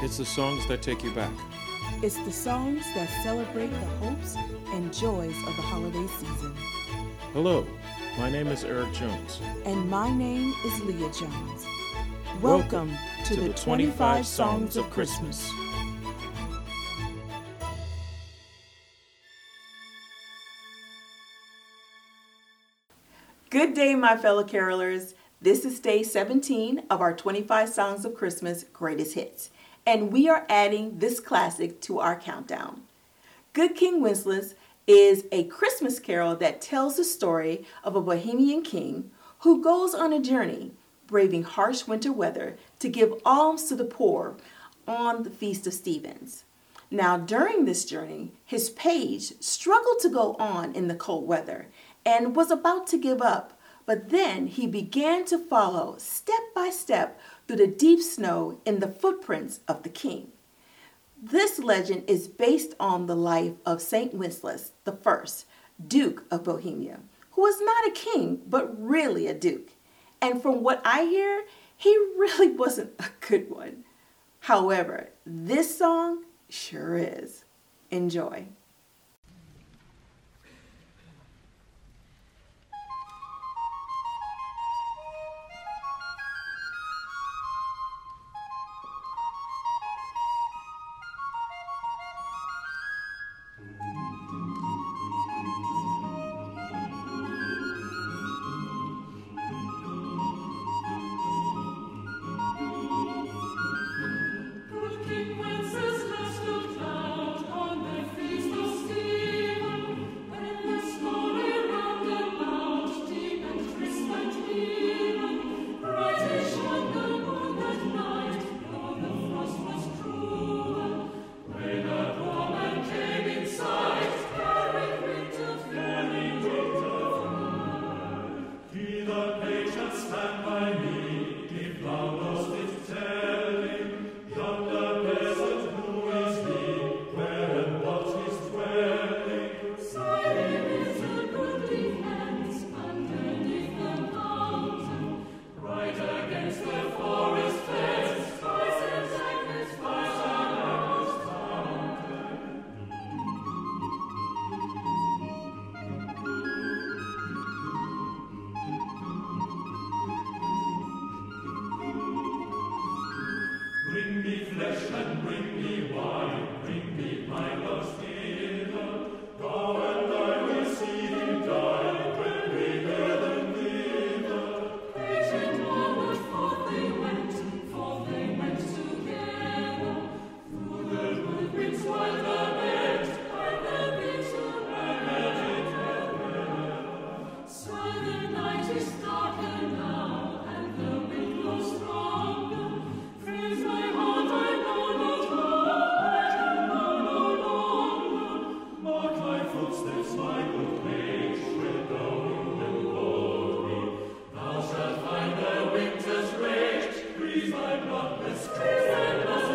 It's the songs that take you back. It's the songs that celebrate the hopes and joys of the holiday season. Hello, my name is Eric Jones. And my name is Leah Jones. Welcome, to, the 25 Songs of Christmas. Good day, my fellow carolers. This is day 17 of our 25 Songs of Christmas Greatest Hits, and we are adding this classic to our countdown. Good King Wenceslas is a Christmas carol that tells the story of a Bohemian king who goes on a journey, braving harsh winter weather, to give alms to the poor on the Feast of Stephens. Now, during this journey, his page struggled to go on in the cold weather and was about to give up, but then he began to follow step by step through the deep snow in the footprints of the king. This legend is based on the life of Saint Wenceslas I, Duke of Bohemia, who was not a king, but really a duke. And from what I hear, he really wasn't a good one. However, this song sure is. Enjoy. Please, my Christus.